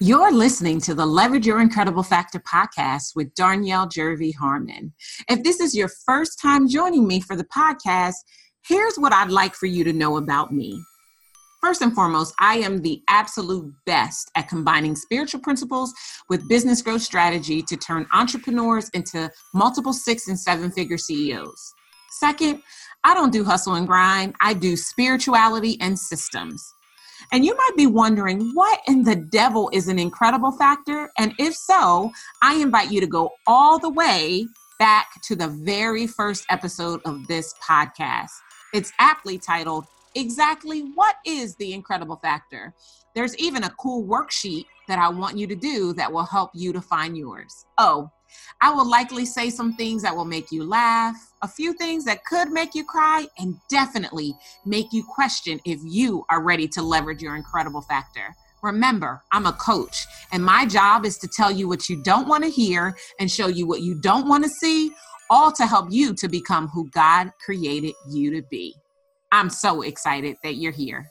You're listening to the Leverage Your Incredible Factor podcast with Darnyelle Jervey Harmon. If this is your first time joining me for the podcast, here's what I'd like for you to know about me. First and foremost, I am the absolute best at combining spiritual principles with business growth strategy to turn entrepreneurs into multiple six and seven figure CEOs. Second, I don't do hustle and grind, I do spirituality and systems. And you might be wondering, what in the devil is an incredible factor? And if so, I invite you to go all the way back to the very first episode of this podcast. It's aptly titled, Exactly What is the Incredible Factor? There's even a cool worksheet that I want you to do that will help you to find yours. Oh, I will likely say some things that will make you laugh, a few things that could make you cry, and definitely make you question if you are ready to leverage your incredible factor. Remember, I'm a coach, and my job is to tell you what you don't want to hear and show you what you don't want to see, all to help you to become who God created you to be. I'm so excited that you're here.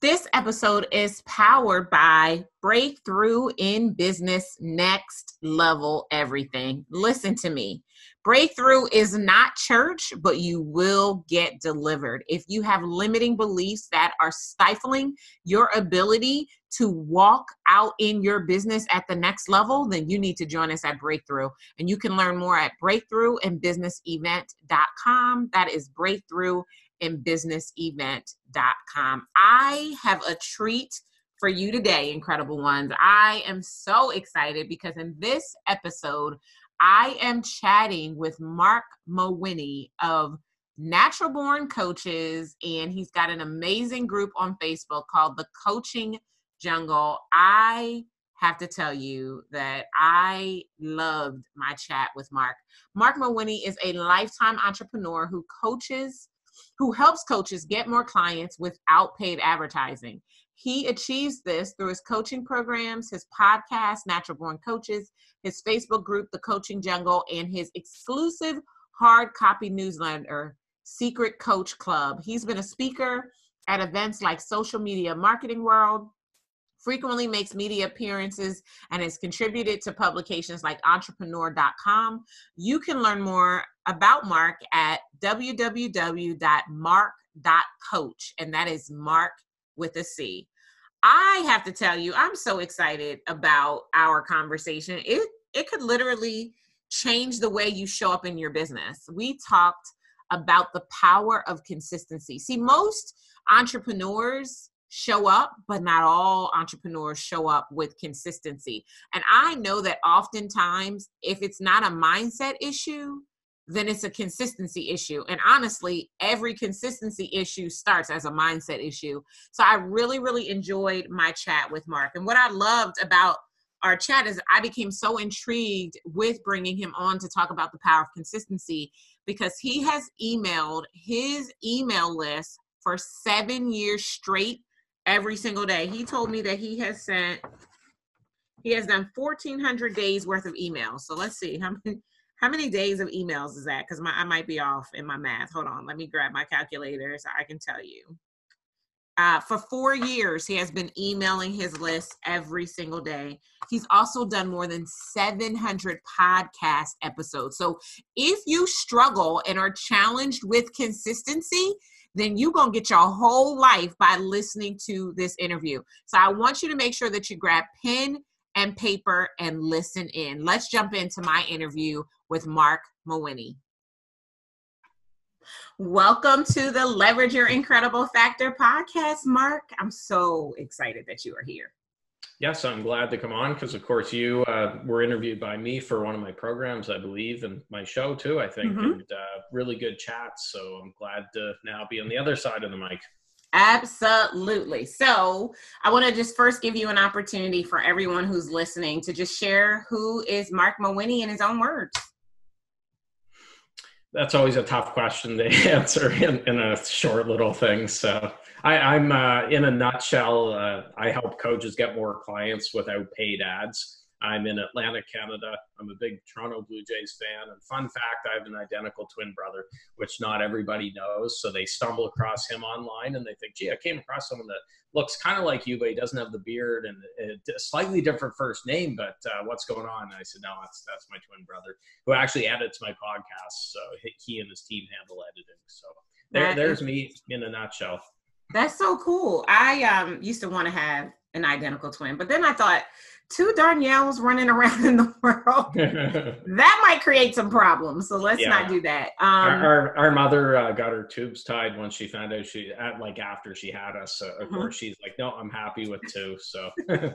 This episode is powered by Breakthrough in Business Next Level Everything. Listen to me. Breakthrough is not church, but you will get delivered. If you have limiting beliefs that are stifling your ability to walk out in your business at the next level, then you need to join us at Breakthrough. And you can learn more at breakthroughandbusinessevent.com. That is breakthrough and businessevent.com. I have a treat for you today, incredible ones. I am so excited because in this episode, I am chatting with Mark Mawhinney of Natural Born Coaches, and he's got an amazing group on Facebook called The Coaching Jungle. I have to tell you that I loved my chat with Mark. Mark Mawhinney is a lifetime entrepreneur who coaches who helps coaches get more clients without paid advertising. He achieves this through his coaching programs, his podcast, Natural Born Coaches, his Facebook group, The Coaching Jungle, and his exclusive hard copy newsletter, Secret Coach Club. He's been a speaker at events like Social Media Marketing World, frequently makes media appearances and has contributed to publications like entrepreneur.com. You can learn more about Mark at www.mark.coach, and that is Mark with a C. I have to tell you, I'm so excited about our conversation. It it could literally change the way you show up in your business. We talked about the power of consistency. See, most entrepreneurs show up, but not all entrepreneurs show up with consistency. And I know that oftentimes, if it's not a mindset issue, then it's a consistency issue. And honestly, every consistency issue starts as a mindset issue. So I really, really enjoyed my chat with Mark. And what I loved about our chat is I became so intrigued with bringing him on to talk about the power of consistency because he has emailed his email list for seven years straight every single day. He told me that he has sent, he has done 1,400 days worth of emails. So let's see how many. How many days of emails is that? Because my I might be off in my math. Hold on, let me grab my calculator so I can tell you. Uh, for four years, he has been emailing his list every single day. He's also done more than 700 podcast episodes. So if you struggle and are challenged with consistency, then you're going to get your whole life by listening to this interview. So I want you to make sure that you grab pen and paper and listen in. Let's jump into my interview with Mark Mawhinney. Welcome to the Leverage Your Incredible Factor podcast, Mark. I'm so excited that you are here. Yes, I'm glad to come on because, of course, you uh, were interviewed by me for one of my programs, I believe, and my show too, I think, mm-hmm. and uh, really good chats. So I'm glad to now be on the other side of the mic. Absolutely. So I want to just first give you an opportunity for everyone who's listening to just share who is Mark Mawhinney in his own words. That's always a tough question to answer in, in a short little thing. So I, am uh, in a nutshell. Uh, I help coaches get more clients without paid ads. I'm in Atlantic, Canada. I'm a big Toronto Blue Jays fan. And fun fact, I have an identical twin brother, which not everybody knows. So they stumble across him online and they think, gee, I came across someone that looks kind of like you, but he doesn't have the beard and a slightly different first name. But uh, what's going on? And I said, no, that's that's my twin brother who actually edits my podcast. So he and his team handle editing. So there, there's me in a nutshell. That's so cool. I um used to want to have an identical twin, but then I thought two Darnyelles running around in the world that might create some problems. So let's yeah. not do that. Um, our, our, our mother uh, got her tubes tied once she found out she at like after she had us. So of mm-hmm. course she's like, no, I'm happy with two. So.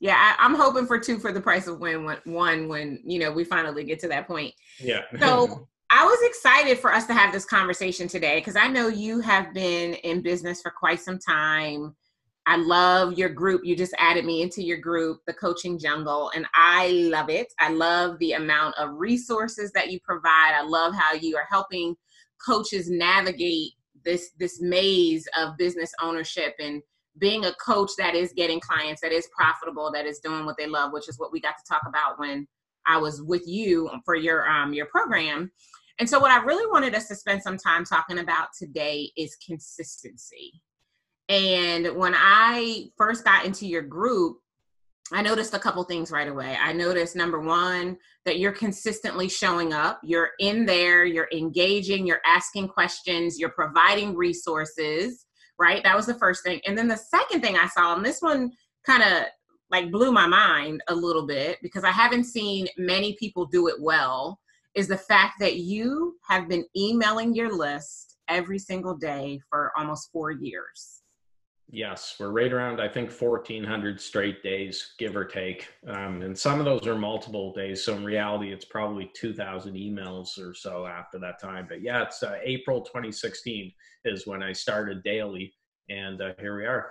yeah, I, am hoping for two for the price of when, when one when you know we finally get to that point. Yeah. so I was excited for us to have this conversation today because I know you have been in business for quite some time. I love your group. You just added me into your group, the Coaching Jungle, and I love it. I love the amount of resources that you provide. I love how you are helping coaches navigate this this maze of business ownership and being a coach that is getting clients, that is profitable, that is doing what they love, which is what we got to talk about when I was with you for your um your program. And so, what I really wanted us to spend some time talking about today is consistency. And when I first got into your group, I noticed a couple things right away. I noticed number one, that you're consistently showing up, you're in there, you're engaging, you're asking questions, you're providing resources, right? That was the first thing. And then the second thing I saw, and this one kind of like blew my mind a little bit because I haven't seen many people do it well is the fact that you have been emailing your list every single day for almost four years. Yes, we're right around, I think, 1,400 straight days, give or take. Um, and some of those are multiple days. So in reality, it's probably 2,000 emails or so after that time. But yeah, it's uh, April 2016 is when I started daily. And uh, here we are.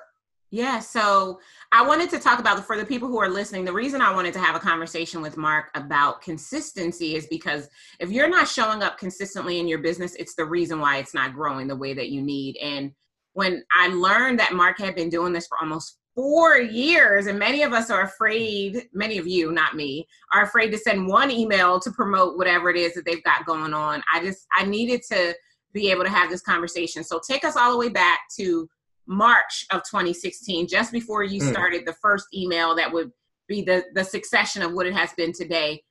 Yeah, so I wanted to talk about for the people who are listening. The reason I wanted to have a conversation with Mark about consistency is because if you're not showing up consistently in your business, it's the reason why it's not growing the way that you need. And when I learned that Mark had been doing this for almost four years, and many of us are afraid, many of you, not me, are afraid to send one email to promote whatever it is that they've got going on. I just, I needed to be able to have this conversation. So take us all the way back to March of 2016, just before you hmm. started the first email that would be the, the succession of what it has been today.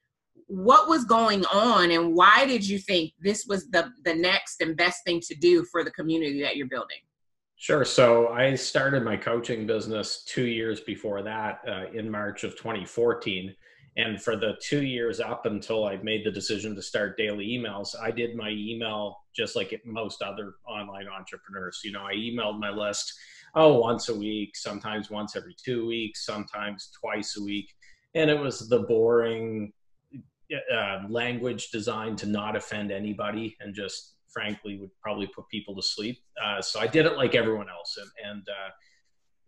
What was going on and why did you think this was the, the next and best thing to do for the community that you're building? Sure. So I started my coaching business two years before that uh, in March of 2014. And for the two years up until I made the decision to start daily emails, I did my email just like most other online entrepreneurs. You know, I emailed my list, oh, once a week, sometimes once every two weeks, sometimes twice a week. And it was the boring uh, language designed to not offend anybody and just frankly would probably put people to sleep. Uh, so I did it like everyone else. And, and uh,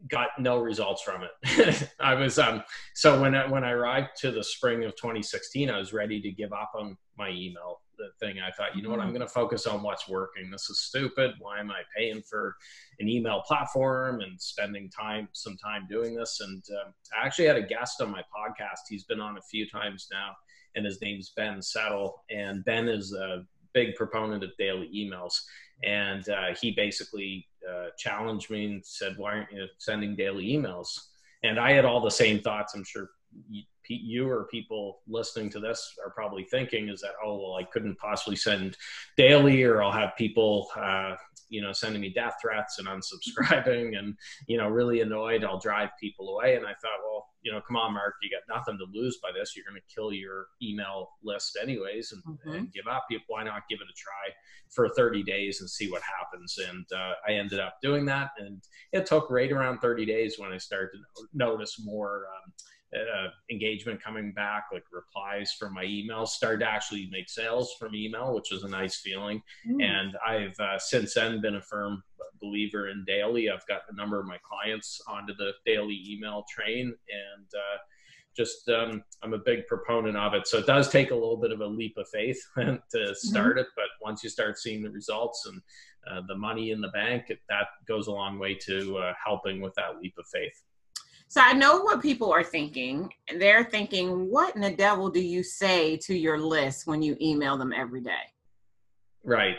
got no results from it. I was um so when I, when I arrived to the spring of 2016, I was ready to give up on my email thing. I thought, you know what, I'm mm-hmm. going to focus on what's working. This is stupid. Why am I paying for an email platform and spending time some time doing this? And uh, I actually had a guest on my podcast. He's been on a few times now, and his name's Ben Settle. And Ben is a big proponent of daily emails and uh, he basically uh, challenged me and said, "Why aren't you sending daily emails?" And I had all the same thoughts. I'm sure you, you or people listening to this are probably thinking is that, "Oh, well, I couldn't possibly send daily, or I'll have people, uh, you know, sending me death threats and unsubscribing, and you know, really annoyed. I'll drive people away." And I thought, well, you know, come on, Mark, you got nothing to lose by this. You're going to kill your email list anyways and, mm-hmm. and, give up. Why not give it a try for 30 days and see what happens? And uh, I ended up doing that. And it took right around 30 days when I started to notice more um, uh, engagement coming back, like replies from my emails, started to actually make sales from email, which was a nice feeling. Mm. And I've uh, since then been a firm believer in daily. I've got a number of my clients onto the daily email train, and uh, just um, I'm a big proponent of it. So it does take a little bit of a leap of faith to start mm-hmm. it, but once you start seeing the results and uh, the money in the bank, that goes a long way to uh, helping with that leap of faith. So I know what people are thinking. They're thinking, what in the devil do you say to your list when you email them every day? Right.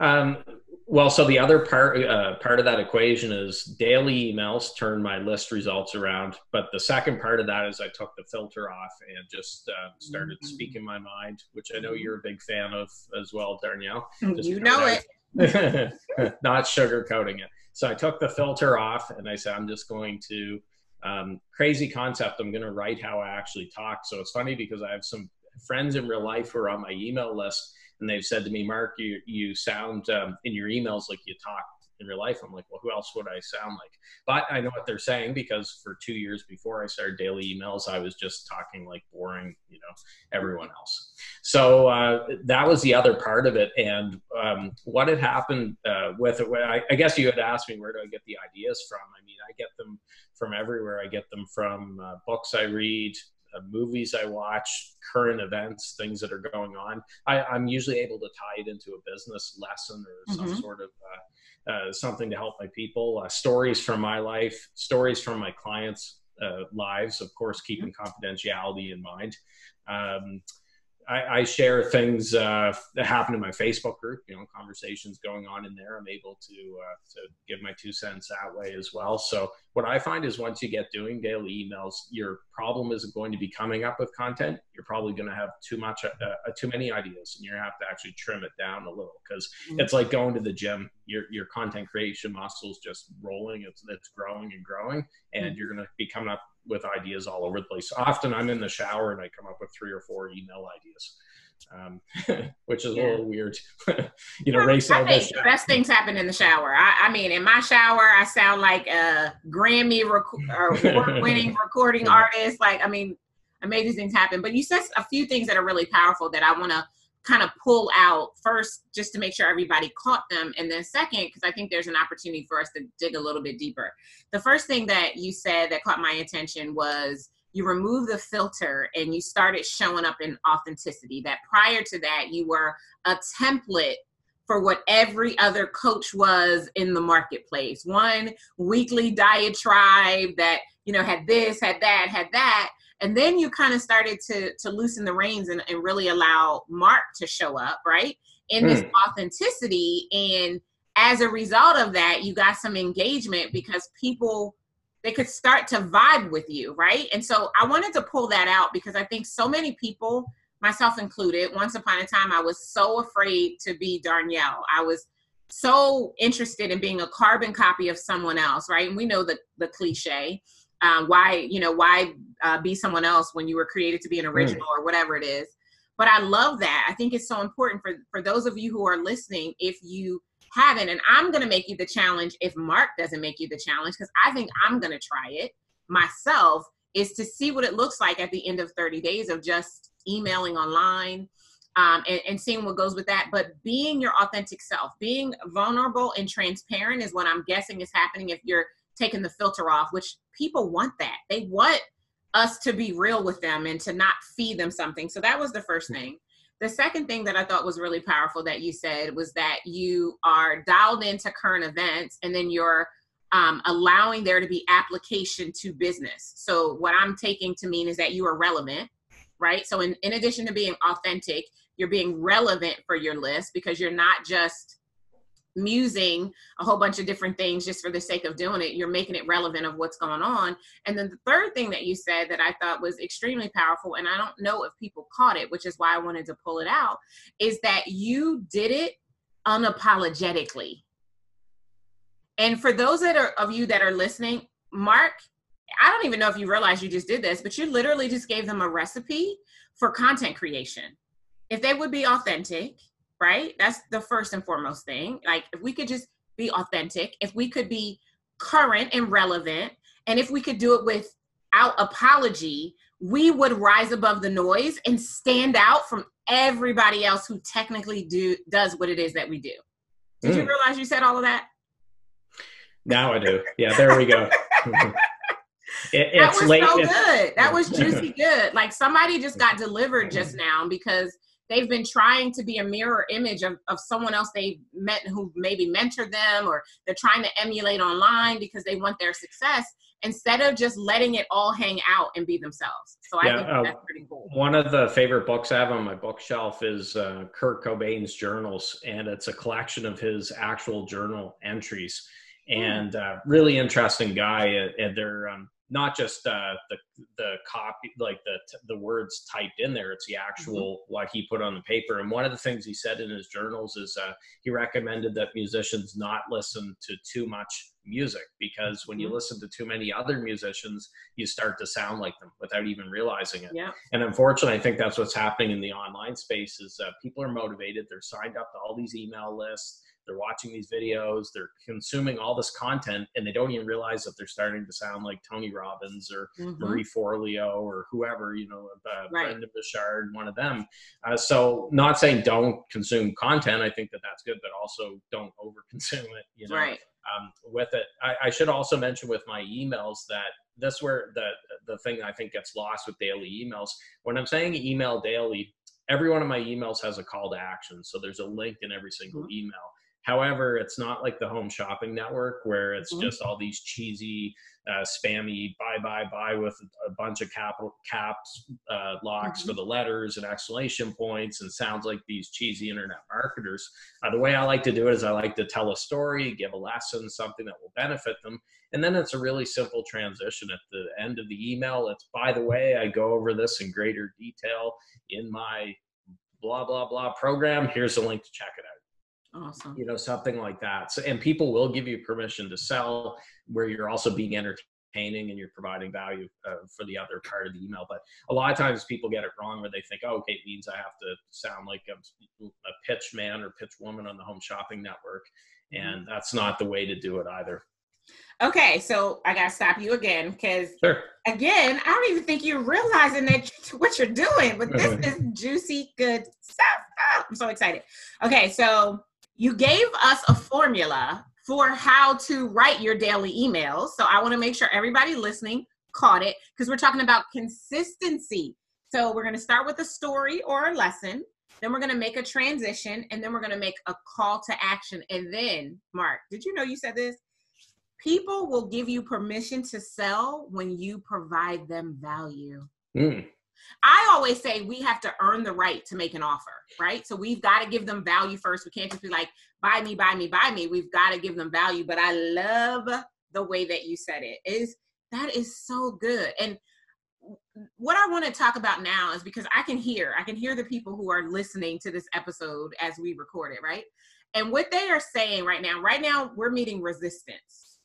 Um, well, so the other part uh, part of that equation is daily emails turn my list results around. But the second part of that is I took the filter off and just uh, started mm-hmm. speaking my mind, which I know you're a big fan of as well, Darnyelle. Just you know it. not sugarcoating it. So I took the filter off and I said, I'm just going to, um, crazy concept. I'm going to write how I actually talk. So it's funny because I have some friends in real life who are on my email list and they've said to me, Mark, you, you sound um, in your emails like you talk in real life. I'm like, well, who else would I sound like? But I know what they're saying because for two years before I started daily emails, I was just talking like boring, you know, everyone else. So uh, that was the other part of it. And um, what had happened uh, with it, I, I guess you had asked me, where do I get the ideas from? I mean, I get them from everywhere. I get them from uh, books I read, uh, movies I watch, current events, things that are going on. I, am usually able to tie it into a business lesson or some mm-hmm. sort of uh, uh, something to help my people, uh, stories from my life, stories from my clients' uh, lives, of course, keeping confidentiality in mind. Um, I, I, share things uh, that happen in my Facebook group, you know, conversations going on in there. I'm able to uh, to give my two cents that way as well. So what I find is once you get doing daily emails, your problem isn't going to be coming up with content. You're probably going to have too much, uh, uh too many ideas, and you have to actually trim it down a little because mm-hmm. it's like going to the gym. Your your content creation muscles just rolling. It's it's growing and growing, and mm-hmm. you're going to be coming up with ideas all over the place. Often I'm in the shower and I come up with three or four email ideas. Um, which is yeah. a little weird. you know, race. I think the best things happen in the shower. I, I, mean, in my shower, I sound like a Grammy rec- winning recording artist. Like, I mean, amazing things happen. But you said a few things that are really powerful that I want to kind of pull out first just to make sure everybody caught them and then second because i think there's an opportunity for us to dig a little bit deeper. The first thing that you said that caught my attention was you remove the filter and you started showing up in authenticity that prior to that you were a template for what every other coach was in the marketplace. One weekly diatribe that you know had this had that had that and then you kind of started to to loosen the reins and, and really allow mark to show up right in mm. this authenticity. And as a result of that you got some engagement because people they could start to vibe with you right? And so i wanted to pull that out because i think so many people myself included once upon a time i was so afraid to be darnyelle i was so interested in being a carbon copy of someone else right? And we know the the cliche um, why you know why uh, be someone else when you were created to be an original mm. or whatever it is but i love that i think it's so important for for those of you who are listening if you haven't and i'm going to make you the challenge if mark doesn't make you the challenge because i think i'm going to try it myself is to see what it looks like at the end of 30 days of just emailing online um, and, and, seeing what goes with that. But being your authentic self, being vulnerable and transparent is what I'm guessing is happening if you're taking the filter off, which people want that. They want us to be real with them and to not feed them something. So that was the first mm-hmm. thing. The second thing that I thought was really powerful that you said was that you are dialed into current events and then you're um, allowing there to be application to business. So what I'm taking to mean is that you are relevant, right? So in, in addition to being authentic, you're being relevant for your list because you're not just musing a whole bunch of different things just for the sake of doing it. You're making it relevant of what's going on. And then the third thing that you said that i thought was extremely powerful and i don't know if people caught it which is why i wanted to pull it out is that you did it unapologetically. And for those that are of you that are listening mark i don't even know if you realize you just did this but you literally just gave them a recipe for content creation. If they would be authentic right? That's the first and foremost thing. Like if we could just be authentic, if we could be current and relevant, and if we could do it without apology, we would rise above the noise and stand out from everybody else who technically do does what it is that we do. Did mm. you realize you said all of that? Now I do. Yeah, there we go. It, that was late. so good. That was juicy good. Like somebody just got delivered just now because they've been trying to be a mirror image of, of someone else they met who maybe mentored them or they're trying to emulate online because they want their success instead of just letting it all hang out and be themselves. So I yeah, think uh, that's pretty cool. One of the favorite books I have on my bookshelf is uh, Kurt Cobain's journals, and it's a collection of his actual journal entries. Hmm. And uh, really interesting guy, and they're um, not just uh, the the copy like the the words typed in there it's the actual mm-hmm. what he put on the paper and one of the things he said in his journals is uh, he recommended that musicians not listen to too much music because when you mm-hmm. listen to too many other musicians you start to sound like them without even realizing it yeah. and unfortunately i think that's what's happening in the online space is uh, people are motivated they're signed up to all these email lists they're watching these videos, they're consuming all this content, and they don't even realize that they're starting to sound like Tony Robbins or mm-hmm. Marie Forleo or whoever, you know, uh, right. Brendon Burchard, one of them. Uh, so, not saying don't consume content. I think that that's good, but also don't overconsume it. You know, right. um, with it. I, I should also mention with my emails that that's where the the thing I think gets lost with daily emails. When I'm saying email daily, every one of my emails has a call to action. So there's a link in every single mm-hmm. email. However, it's not like the home shopping network where it's mm-hmm. just all these cheesy, uh, spammy buy, buy, buy with a bunch of capital caps, uh, locks mm-hmm. for the letters and exclamation points and sounds like these cheesy internet marketers. Uh, the way I like to do it is I like to tell a story, give a lesson, something that will benefit them. And then it's a really simple transition at the end of the email. It's, by the way, I go over this in greater detail in my blah, blah, blah program. Here's a link to check it out. Awesome. You know, something like that. So, and people will give you permission to sell where you're also being entertaining and you're providing value uh, for the other part of the email. But a lot of times people get it wrong where they think, oh, okay, it means I have to sound like a, a pitch man or pitch woman on the home shopping network. Mm-hmm. And that's not the way to do it either. Okay, so I gotta stop you again because sure. again, I don't even think you're realizing that what you're doing, but this is juicy, good stuff. Oh, I'm so excited. Okay, so you gave us a formula for how to write your daily emails. So I want to make sure everybody listening caught it because we're talking about consistency. So we're going to start with a story or a lesson. Then we're going to make a transition and then we're going to make a call to action. And then, Mark, did you know you said this? People will give you permission to sell when you provide them value. Mm. I always say we have to earn the right to make an offer, right? So we've got to give them value first. We can't just be like, buy me, buy me, buy me. We've got to give them value. But I love the way that you said it. Is that is so good. And what I want to talk about now is because I can hear, I can hear the people who are listening to this episode as we record it, right? And what they are saying right now, right now, we're meeting resistance.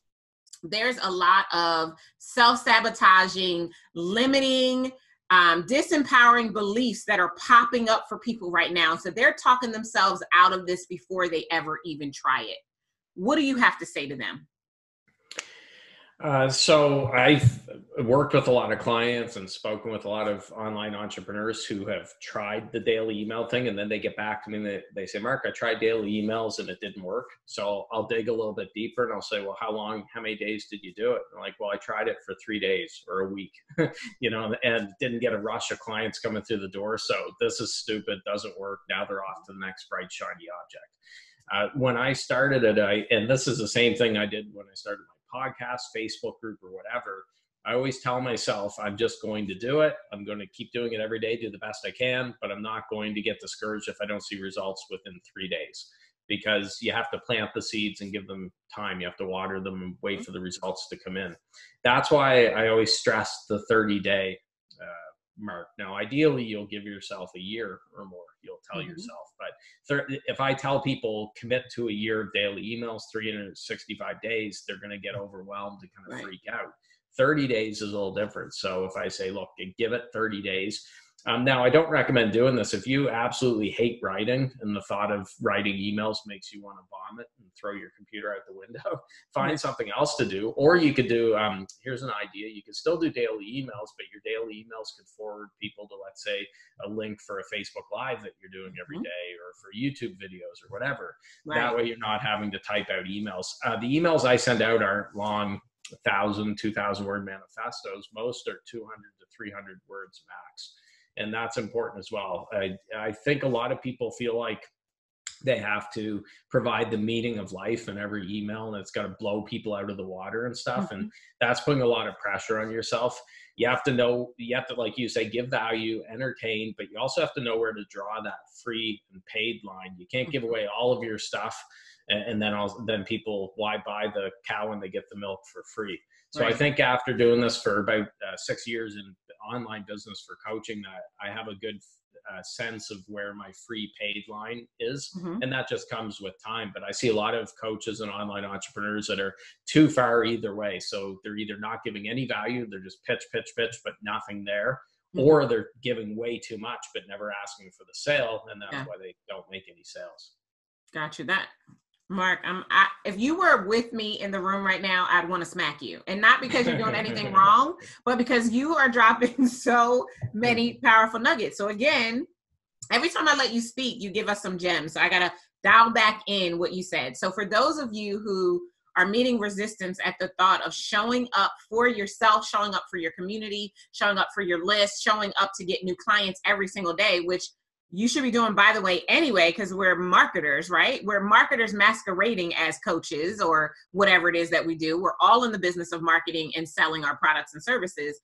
There's a lot of self sabotaging, limiting, um, disempowering beliefs that are popping up for people right now. So they're talking themselves out of this before they ever even try it. What do you have to say to them? Uh, so I've worked with a lot of clients and spoken with a lot of online entrepreneurs who have tried the daily email thing, and then they get back to me and they, they say, "Mark, I tried daily emails and it didn't work." So I'll dig a little bit deeper and I'll say, "Well, how long? How many days did you do it?" And like, "Well, I tried it for three days or a week, you know, and didn't get a rush of clients coming through the door. So this is stupid, doesn't work. Now they're off to the next bright shiny object." Uh, when I started it, I and this is the same thing I did when I started my podcast, Facebook group, or whatever, I always tell myself I'm just going to do it. I'm going to keep doing it every day, do the best I can, but I'm not going to get discouraged if I don't see results within three days because you have to plant the seeds and give them time. You have to water them and wait for the results to come in. That's why I always stress the 30 day uh, mark. Now, ideally, you'll give yourself a year or more. You'll tell mm-hmm. yourself. But if I tell people commit to a year of daily emails, 365 days, they're going to get overwhelmed and kind of right. freak out. 30 days is a little different. So if I say, look, give it 30 days, um, now, I don't recommend doing this. If you absolutely hate writing and the thought of writing emails makes you want to vomit and throw your computer out the window, find something else to do. Or you could do um, here's an idea you could still do daily emails, but your daily emails could forward people to, let's say, a link for a Facebook Live that you're doing every mm-hmm. or for YouTube videos or whatever. Right. That way, you're not having to type out emails. Uh, the emails I send out aren't long, 1,000, 2,000 word manifestos. Most are 200 to 300 words max and that's important as well. I, I think a lot of people feel like they have to provide the meaning of life in every email and it's got to blow people out of the water and stuff mm-hmm. and that's putting a lot of pressure on yourself you have to know you have to like you say give value entertain but you also have to know where to draw that free and paid line you can't give mm-hmm. away all of your stuff and, and then I'll, then people why buy the cow when they get the milk for free so right. i think after doing this for about uh, six years in online business for coaching that i have a good uh, sense of where my free paid line is mm-hmm. and that just comes with time but i see a lot of coaches and online entrepreneurs that are too far either way so they're either not giving any value they're just pitch pitch pitch but nothing there mm-hmm. or they're giving way too much but never asking for the sale and that's yeah. why they don't make any sales got you that Mark, I'm, I, if you were with me in the room right now, I'd want to smack you. And not because you're doing anything wrong, but because you are dropping so many powerful nuggets. So, again, every time I let you speak, you give us some gems. So, I got to dial back in what you said. So, for those of you who are meeting resistance at the thought of showing up for yourself, showing up for your community, showing up for your list, showing up to get new clients every single day, which you should be doing by the way anyway because we're marketers right? We're marketers masquerading as coaches or whatever it is that we do. We're all in the business of marketing and selling our products and services.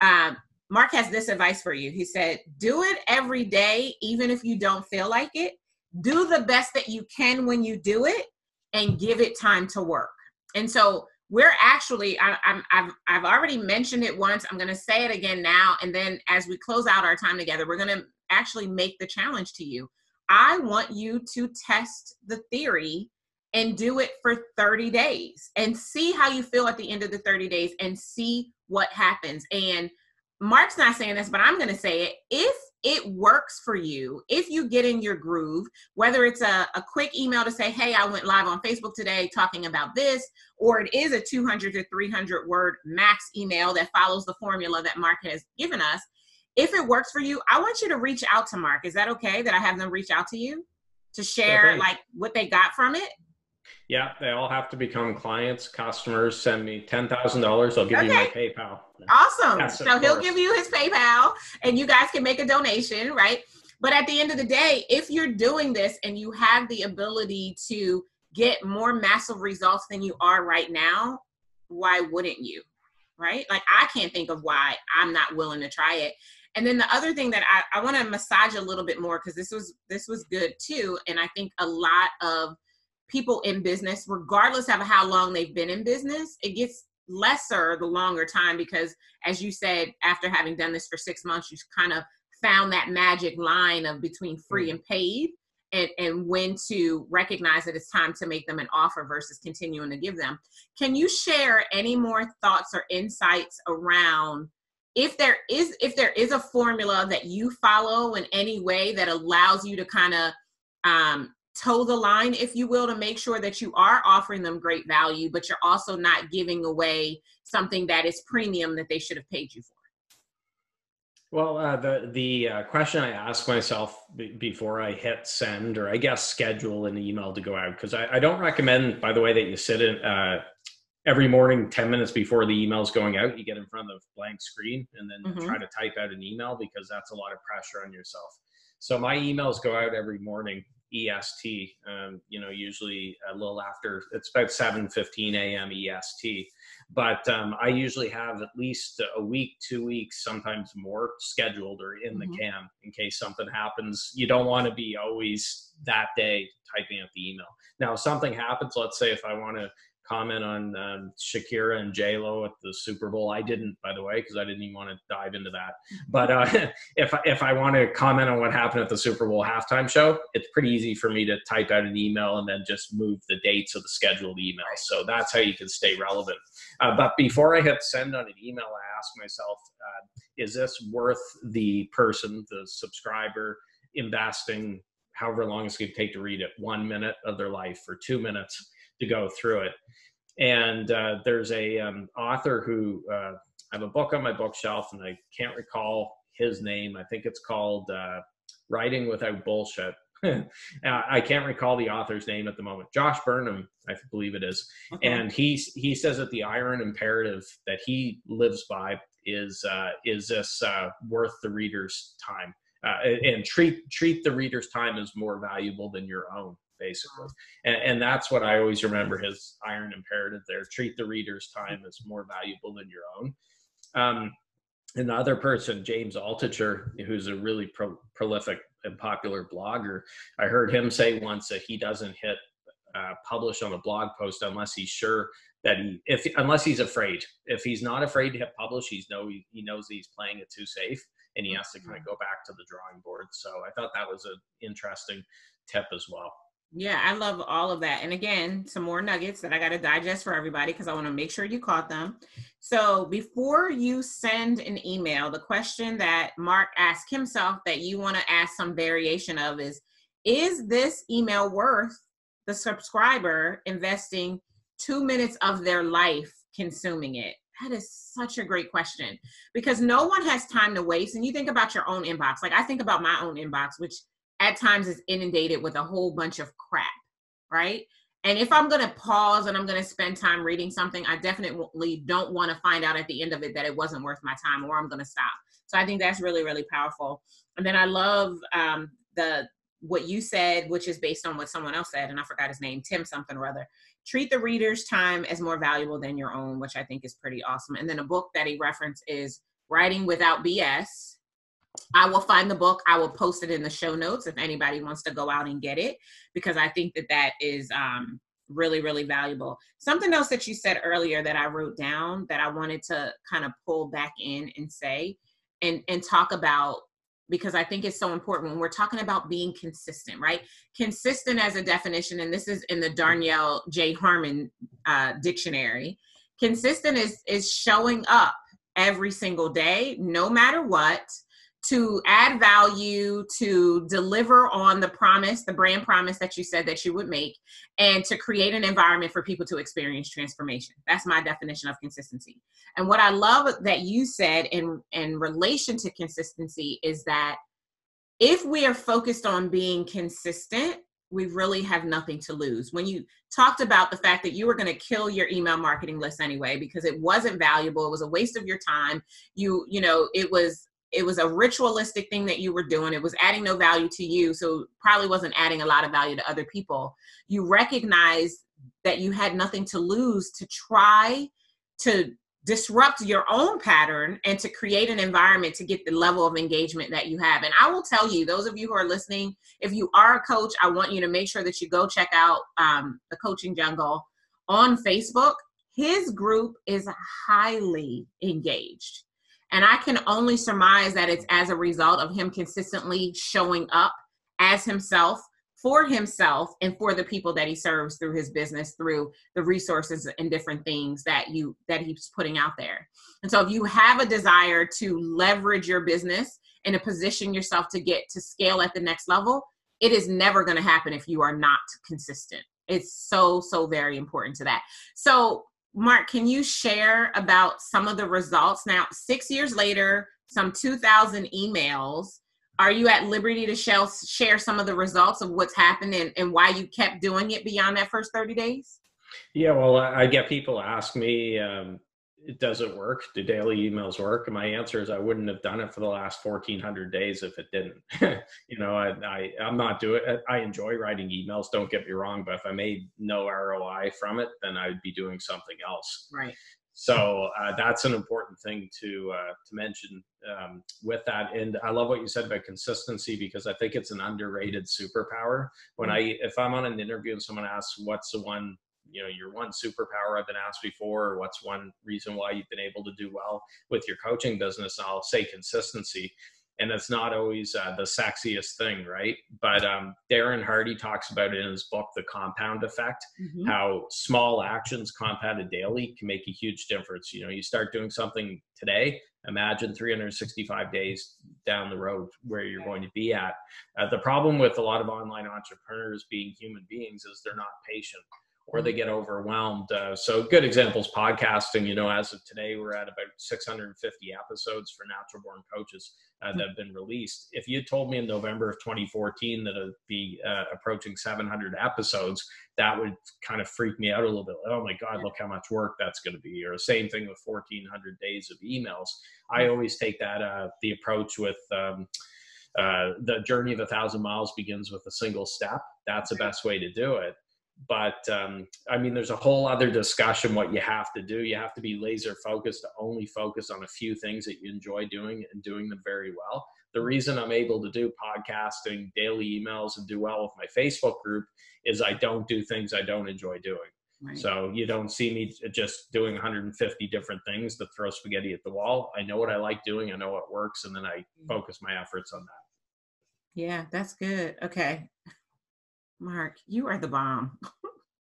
Um, mark has this advice for you. He said do it every day even if you don't feel like it. Do the best that you can when you do it and give it time to work. And so we're actually I, am I've, I've already mentioned it once. I'm going to say it again now and then as we close out our time together we're going to actually make the challenge to you. I want you to test the theory and do it for 30 days and see how you feel at the end of the 30 days and see what happens. And Mark's not saying this, but I'm going to say it. If it works for you, if you get in your groove, whether it's a, a quick email to say, hey, I went live on Facebook today talking about this, or it is a 200 to 300 word max email that follows the formula that Mark has given us, if it works for you, I want you to reach out to Mark. Is that okay that I have them reach out to you to share okay. like what they got from it? Yeah, they all have to become clients, customers. Send me ten thousand dollars. I'll give okay. you my PayPal. Awesome. Yes, so he'll give you his PayPal, and you guys can make a donation, right? But at the end of the day, if you're doing this and you have the ability to get more massive results than you are right now, why wouldn't you? Right? Like I can't think of why I'm not willing to try it. And then the other thing that I, I want to massage a little bit more because this was this was good too. And I think a lot of people in business, regardless of how long they've been in business, it gets lesser the longer time because as you said, after having done this for six months, you kind of found that magic line of between free mm. and paid and, and when to recognize that it's time to make them an offer versus continuing to give them. Can you share any more thoughts or insights around if there is if there is a formula that you follow in any way that allows you to kind of um, toe the line, if you will, to make sure that you are offering them great value, but you're also not giving away something that is premium that they should have paid you for. Well, uh, the the uh, question I ask myself b- before I hit send, or I guess schedule an email to go out, because I, I, don't recommend, by the way, that you sit in uh, every morning 10 minutes before the email's going out you get in front of a blank screen and then mm-hmm. try to type out an email because that's a lot of pressure on yourself so my emails go out every morning est um, you know usually a little after it's about 7 15 a.m est but um, i usually have at least a week two weeks sometimes more scheduled or in mm-hmm. the can in case something happens you don't want to be always that day typing out the email now if something happens let's say if i want to comment on um, Shakira and J Lo at the Super Bowl. I didn't, by the way, because I didn't even want to dive into that. But uh, if if I want to comment on what happened at the Super Bowl halftime show, it's pretty easy for me to type out an email and then just move the dates of the scheduled emails. So that's how you can stay relevant. Uh, but before I hit send on an email, I ask myself, uh, is this worth the person, the subscriber, investing however long it's going to take to read it, one minute of their life or two minutes? To go through it. And uh, there's a um, author who uh, I have a book on my bookshelf, and I can't recall his name. I think it's called uh, "Writing Without Bullshit." I can't recall the author's name at the moment. Josh Burnham, I believe it is, okay. and he he says that the iron imperative that he lives by is uh, is this uh, worth the reader's time? uh, and treat treat the reader's time as more valuable than your own basically. And, and, that's what i always remember his iron imperative there treat the reader's time as more valuable than your own. Um, another person james altucher who's a really pro- prolific and popular blogger i heard him say once that he doesn't hit uh, publish on a blog post unless he's sure that he if unless he's afraid. If he's not afraid to hit publish he's know he, he knows he's playing it too safe and he has to kind of go back to the drawing board. So i thought that was an interesting tip as well yeah, I love all of that. And again, some more nuggets that I got to digest for everybody because I want to make sure you caught them. So, before you send an email, the question that Mark asked himself that you want to ask some variation of is Is this email worth the subscriber investing two minutes of their life consuming it? That is such a great question because no one has time to waste. And you think about your own inbox. Like I think about my own inbox, which at times is inundated with a whole bunch of crap, right? And if I'm going to pause and I'm going to spend time reading something, I definitely don't want to find out at the end of it that it wasn't worth my time or I'm going to stop. So I think that's really, really powerful. And then I love um, the what you said, which is based on what someone else said, and I forgot his name, Tim something or other. Treat the reader's time as more valuable than your own, which I think is pretty awesome. And then a book that he referenced is Writing Without BS I will find the book. I will post it in the show notes if anybody wants to go out and get it because I think that that is um, really, really valuable. Something else that you said earlier that I wrote down that I wanted to kind of pull back in and say and and talk about because I think it's so important when we're talking about being consistent, right? Consistent as a definition, and this is in the Darnyelle J. Harmon uh, dictionary. Consistent is is showing up every single day, no matter what to add value, to deliver on the promise, the brand promise that you said that you would make, and to create an environment for people to experience transformation. That's my definition of consistency. And what I love that you said in, in relation to consistency is that if we are focused on being consistent, we really have nothing to lose. When you talked about the fact that you were going to kill your email marketing list anyway because it wasn't valuable, it was a waste of your time. You, you know, it was it was a ritualistic thing that you were doing. It was adding no value to you so probably wasn't adding a lot of value to other people. You recognize that you had nothing to lose to try to disrupt your own pattern and to create an environment to get the level of engagement that you have. And i will tell you those of you who are listening if you are a coach i want you to make sure that you go check out um, the coaching jungle on facebook. His group is highly engaged and I can only surmise that it's as a result of him consistently showing up as himself for himself and for the people that he serves through his business through the resources and different things that you that he's putting out there. And so if you have a desire to leverage your business and to position yourself to get to scale at the next level it is never going to happen if you are not consistent. It's so so very important to that. So Mark, can you share about some of the results? Now, six years later, some 2,000 emails. Are you at liberty to share, some of the results of what's happened and, and why you kept doing it beyond that first 30 days? Yeah, well, I get people ask me, um, does it work? Do daily emails work? And my answer is I wouldn't have done it for the last 1400 days if it didn't. you know, I, I, I'm not doing it. I enjoy writing emails. Don't get me wrong. But if I made no ROI from it, then I would be doing something else. Right. So uh, that's an important thing to uh, to mention um, with that. And I love what you said about consistency because I think it's an underrated superpower. When mm-hmm. I if I'm on an interview and someone asks what's the one you know your one superpower i've been asked before or what's one reason why you've been able to do well with your coaching business i'll say consistency. And it's not always uh, the sexiest thing right? But um, darren hardy talks about it in his book the compound effect mm-hmm. how small actions compounded daily can make a huge difference. You know you start doing something today imagine 365 days down the road where you're going to be at. Uh, the problem with a lot of online entrepreneurs being human beings is they're not patient or they get overwhelmed. Uh, so good examples, podcasting, you know, as of today, we're at about 650 episodes for natural born coaches uh, that have been released. If you told me in November of 2014 that it'd be uh, approaching 700 episodes, that would kind of freak me out a little bit. Oh my God, look how much work that's going to be. Or the same thing with 1400 days of emails. I always take that, uh, the approach with, um, uh, the journey of a thousand miles begins with a single step. That's the best way to do it. But um, I mean, there's a whole other discussion what you have to do. You have to be laser focused to only focus on a few things that you enjoy doing and doing them very well. The reason I'm able to do podcasting, daily emails, and do well with my Facebook group is I don't do things I don't enjoy doing. Right. So you don't see me just doing 150 different things to throw spaghetti at the wall. I know what I like doing, I know what works, and then I mm. focus my efforts on that. Yeah, that's good. Okay. Mark, you are the bomb.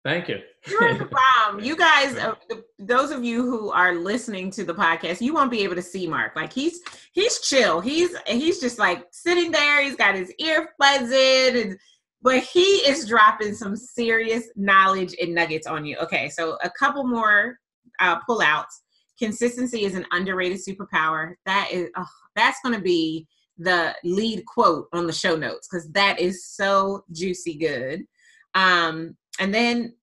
Thank you. You're the bomb. You guys, uh, those of you who are listening to the podcast, you won't be able to see Mark. Like he's he's chill. He's he's just like sitting there. He's got his earbuds in, and but he is dropping some serious knowledge and nuggets on you. Okay, so a couple more uh, pullouts. Consistency is an underrated superpower. That is, oh, that's going to be the lead quote on the show notes because that is so juicy good. Um, and then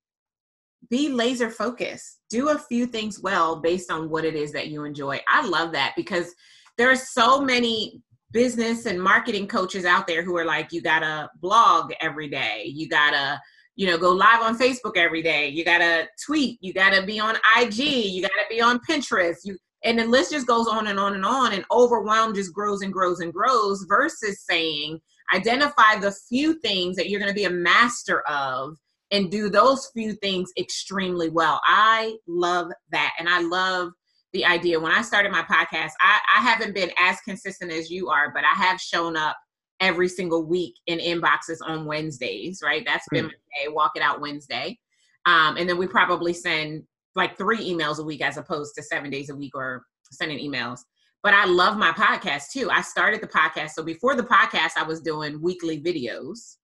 be laser focused. Do a few things well based on what it is that you enjoy. I love that because there are so many business and marketing coaches out there who are like, you gotta blog every day, you gotta, you know, go live on Facebook every day, you gotta tweet, you gotta be on IG, you gotta be on Pinterest, you and the list just goes on and on and on and overwhelm just grows and grows and grows versus saying identify the few things that you're going to be a master of and do those few things extremely well i love that and i love the idea. When I started my podcast, I, I haven't been as consistent as you are, but I have shown up every single week in inboxes on Wednesdays, right? That's been hmm. my day, walk it out Wednesday. Um, and then we probably send like three emails a week as opposed to seven days a week or sending emails. But I love my podcast too. I started the podcast. So before the podcast, I was doing weekly videos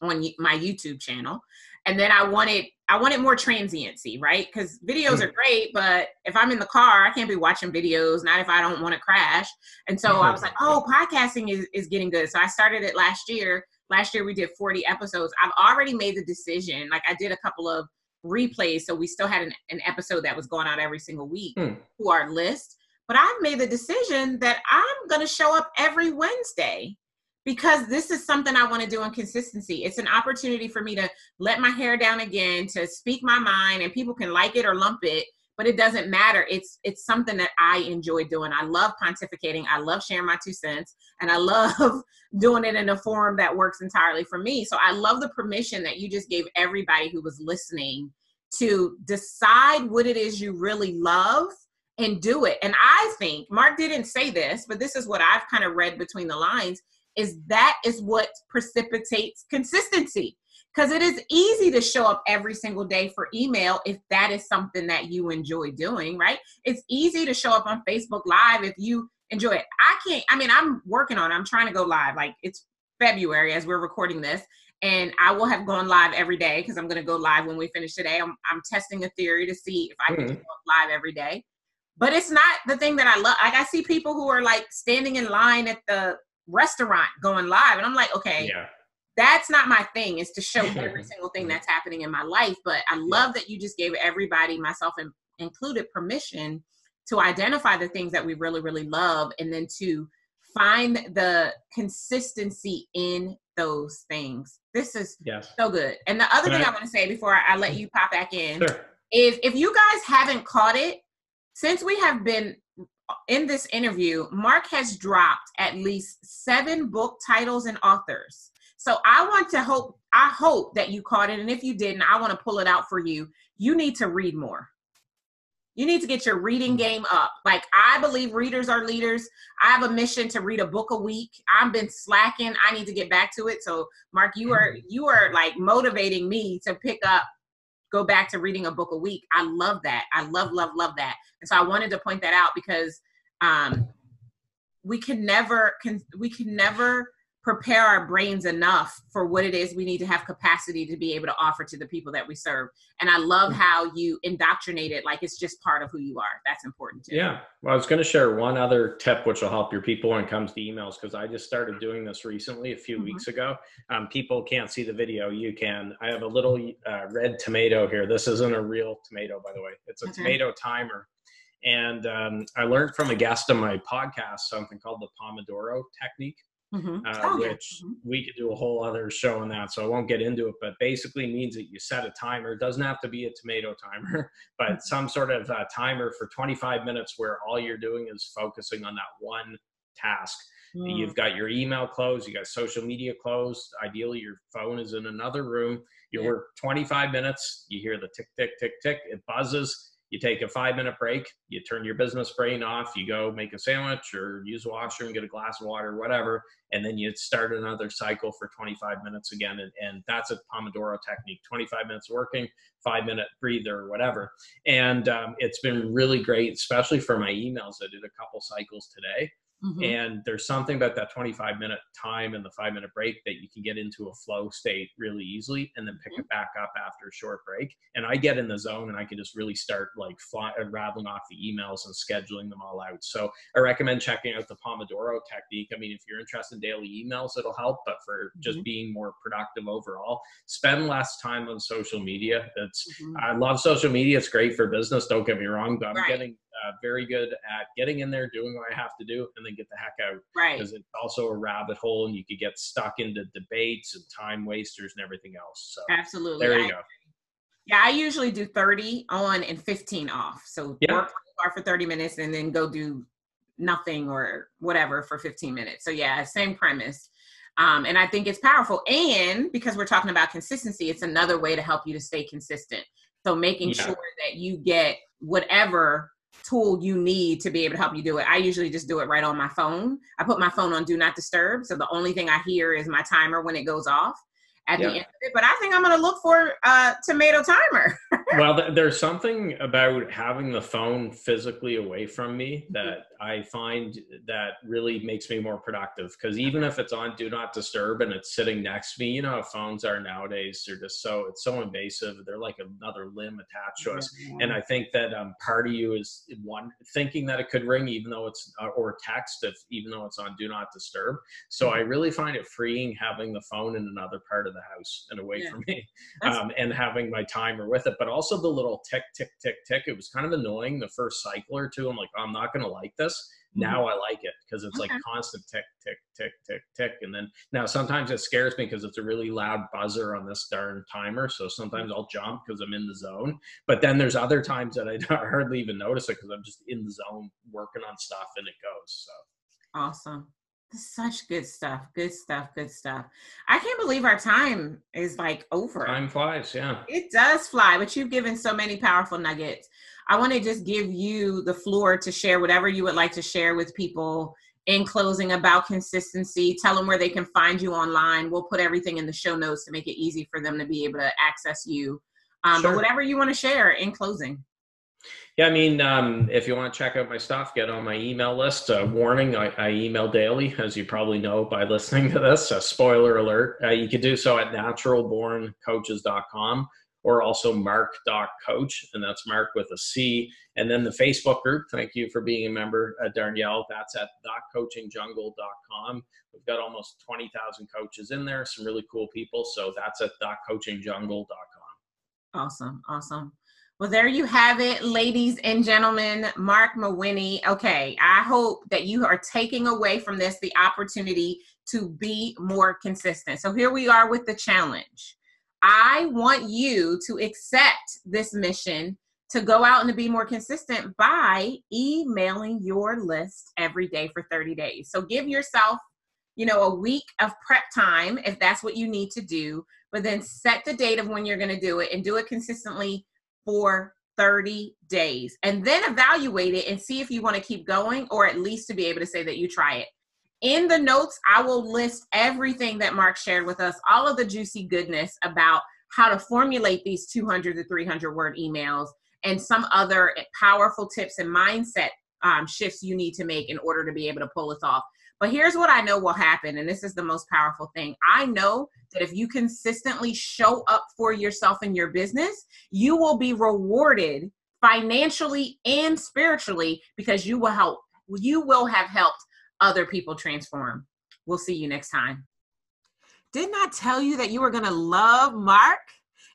on my YouTube channel and then I wanted I wanted more transiency, right? Because videos mm. are great, but if I'm in the car, I can't be watching videos. Not if I don't want to crash. And so I was like, oh, podcasting is is getting good. So I started it last year. Last year we did 40 episodes. I've already made the decision. Like I did a couple of replays, so we still had an, an episode that was going out every single week mm. to our list. But I've made the decision that I'm going to show up every Wednesday because this is something I want to do in consistency. It's an opportunity for me to let my hair down again, to speak my mind, and people can like it or lump it, but it doesn't matter. It's it's something that I enjoy doing. I love pontificating. I love sharing my two cents, and I love doing it in a form that works entirely for me. So I love the permission that you just gave everybody who was listening to decide what it is you really love and do it. And I think Mark didn't say this, but this is what I've kind of read between the lines is that is what precipitates consistency because it is easy to show up every single day for email if that is something that you enjoy doing right it's easy to show up on facebook live if you enjoy it i can't i mean i'm working on it. i'm trying to go live like it's february as we're recording this and i will have gone live every day because i'm going to go live when we finish today I'm, I'm testing a theory to see if i can mm-hmm. go live every day but it's not the thing that i love like i see people who are like standing in line at the restaurant going live. And I'm like, okay, yeah. That's not my thing, is to show every single thing that's happening in my life. But I love that you just gave everybody, myself included, permission to identify the things that we really, really love and then to find the consistency in those things. This is yes. so good. And the other Can thing I, I want to say before I, I, let you pop back in sure. is if you guys haven't caught it, since we have been in this interview, Mark has dropped at least seven book titles and authors. So I want to hope, I hope that you caught it. And if you didn't, I want to pull it out for you. You need to read more. You need to get your reading mm. game up. Like I believe readers are leaders. I have a mission to read a book a week. I've been slacking. I need to get back to it. So Mark, you are mm. you are like motivating me to pick up go back to reading a book a week. I love that. I love, love, love that. And so I wanted to point that out because um, we can never can we can never prepare our brains enough for what it is we need to have capacity to be able to offer to the people that we serve. And I love how you indoctrinate it like it's just part of who you are. That's important too. Yeah. Well, I was going to share one other tip which will help your people when it comes to emails because I just started doing this recently a few mm-hmm. weeks ago. Um, people can't see the video. You can. I have a little uh, red tomato here. This isn't a real tomato, by the way. It's a okay. tomato timer. And um, I learned from a guest on my podcast something called the Pomodoro technique mm-hmm. uh, oh, which mm-hmm. we could do a whole other show on that. So I won't get into it, but basically means that you set a timer. It doesn't have to be a tomato timer, but mm-hmm. some sort of uh, timer for 25 minutes where all you're doing is focusing on that one task. Mm. You've got your email closed, you got social media closed. Ideally, your phone is in another room. You yeah. work 25 minutes, you hear the tick, tick, tick, tick, it buzzes you take a five minute break, you turn your business brain off, you go make a sandwich or use a washroom, get a glass of water, whatever, and then you start another cycle for 25 minutes again. And, and that's a Pomodoro technique 25 minutes working, five minute breather, or whatever. And um, it's been really great, especially for my emails. I did a couple cycles today Mm-hmm. And there's something about that 25 minute time and the five minute break that you can get into a flow state really easily and then pick mm-hmm. it back up after a short break. And I get in the zone and I can just really start like fly, uh, rattling off the emails and scheduling them all out. So I recommend checking out the Pomodoro technique. I mean, if you're interested in daily emails, it'll help, but for just mm-hmm. being more productive overall, spend less time on social media. It's, mm-hmm. I love social media. It's great for business. Don't get me wrong, but I'm right. getting uh, very good at getting in there, doing what I have to do, and then get the heck out. Right. Because it's also a rabbit hole, and you could get stuck into debates and time wasters and everything else. So absolutely. There you I, go. Yeah, I usually do 30 on and 15 off. So yeah. work for 30 minutes and then go do nothing or whatever for 15 minutes. So yeah, same premise. Um, and I think it's powerful. And because we're talking about consistency, it's another way to help you to stay consistent. So making yeah. sure that you get whatever tool you need to be able to help you do it. I usually just do it right on my phone. I put my phone on do not disturb. So the only thing I hear is my timer when it goes off at yeah. the end of it. But I think I'm going to look for a tomato timer. well, th- there's something about having the phone physically away from me mm-hmm. that I find that really makes me more productive. Because even if it's on do not disturb and it's sitting next to me, you know how phones are nowadays. They're just so it's so invasive. They're like another limb attached to us. Yeah. And I think that um, part of you is one thinking that it could ring, even though it's uh, or text, if even though it's on do not disturb. So mm-hmm. I really find it freeing having the phone in another part of the house and away yeah. from me, um, and having my timer with it. But also the little tick, tick, tick, tick. It was kind of annoying the first cycle or two. I'm like, oh, I'm not going to like this. Mm-hmm. Now I like it because it's okay. like constant tick, tick, tick, tick, tick. And then now sometimes it scares me because it's a really loud buzzer on this darn timer. So sometimes I'll jump because I'm in the zone. But then there's other times that I hardly even notice it because I'm just in the zone working on stuff and it goes. So awesome such good stuff good stuff good stuff. I can't believe our time is like over. Time flies yeah. It does fly but you've given so many powerful nuggets. I want to just give you the floor to share whatever you would like to share with people in closing about consistency. Tell them where they can find you online. We'll put everything in the show notes to make it easy for them to be able to access you. Um, sure. but whatever you want to share in closing yeah, I mean, um, if you want to check out my stuff, get on my email list. Uh, warning, I, I, email daily, as you probably know by listening to this. Spoiler alert. Uh, you can do so at naturalborncoaches.com or also mark.coach, and that's Mark with a C. And then the Facebook group, thank you for being a member, uh, Darnyelle. That's at coachingjungle.com. We've got almost 20,000 coaches in there, some really cool people. So that's at coachingjungle.com. Awesome. Awesome. Well, there you have it, ladies and gentlemen. Mark Mawhinney. Okay, I hope that you are taking away from this the opportunity to be more consistent. So here we are with the challenge. I want you to accept this mission to go out and to be more consistent by emailing your list every day for 30 days. So give yourself, you know, a week of prep time if that's what you need to do, but then set the date of when you're going to do it and do it consistently for 30 days and then evaluate it and see if you want to keep going or at least to be able to say that you try it. In the notes, I will list everything that Mark shared with us, all of the juicy goodness about how to formulate these 200 to 300 word emails and some other powerful tips and mindset um, shifts you need to make in order to be able to pull this off. But here's what I know will happen, and this is the most powerful thing. I know that if you consistently show up for yourself in your business, you will be rewarded financially and spiritually because you will help you will have helped other people transform. We'll see you next time. Didn't I tell you that you were going to love Mark?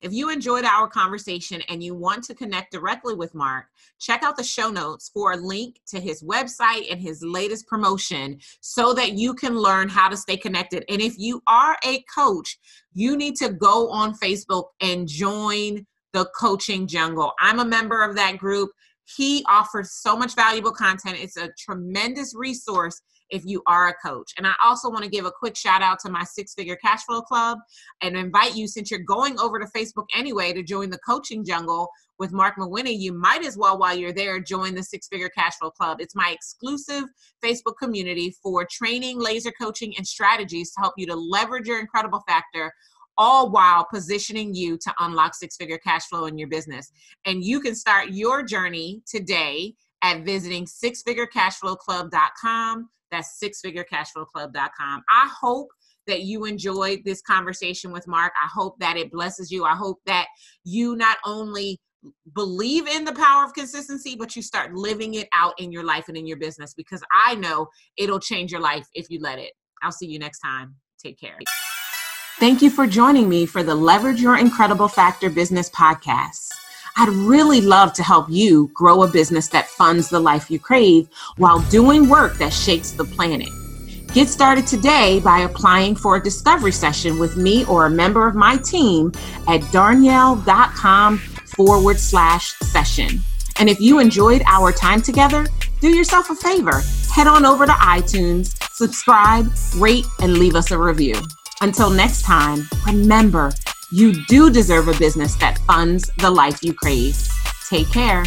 If you enjoyed our conversation and you want to connect directly with Mark, check out the show notes for a link to his website and his latest promotion so that you can learn how to stay connected. And if you are a coach, you need to go on Facebook and join the coaching jungle. I'm a member of that group. He offers so much valuable content. It's a tremendous resource if you are a coach. And I also want to give a quick shout out to my Six Figure Cash Flow Club and invite you, since you're going over to Facebook anyway, to join the coaching jungle with Mark Mawhinney. You might as well, while you're there, join the Six Figure Cash Flow Club. It's my exclusive Facebook community for training, laser coaching, and strategies to help you to leverage your incredible factor all while positioning you to unlock six figure cash flow in your business. And you can start your journey today at visiting sixfigurecashflowclub.com. That's sixfigurecashflowclub.com. I hope that you enjoyed this conversation with Mark. I hope that it blesses you. I hope that you not only believe in the power of consistency, but you start living it out in your life and in your business because I know it'll change your life if you let it. I'll see you next time. Take care. Thank you for joining me for the Leverage Your Incredible Factor Business Podcast. I'd really love to help you grow a business that funds the life you crave while doing work that shakes the planet. Get started today by applying for a discovery session with me or a member of my team at darnyelle.com forward slash session. And if you enjoyed our time together, do yourself a favor. Head on over to iTunes, subscribe, rate, and leave us a review. Until next time, remember you do deserve a business that funds the life you crave. Take care.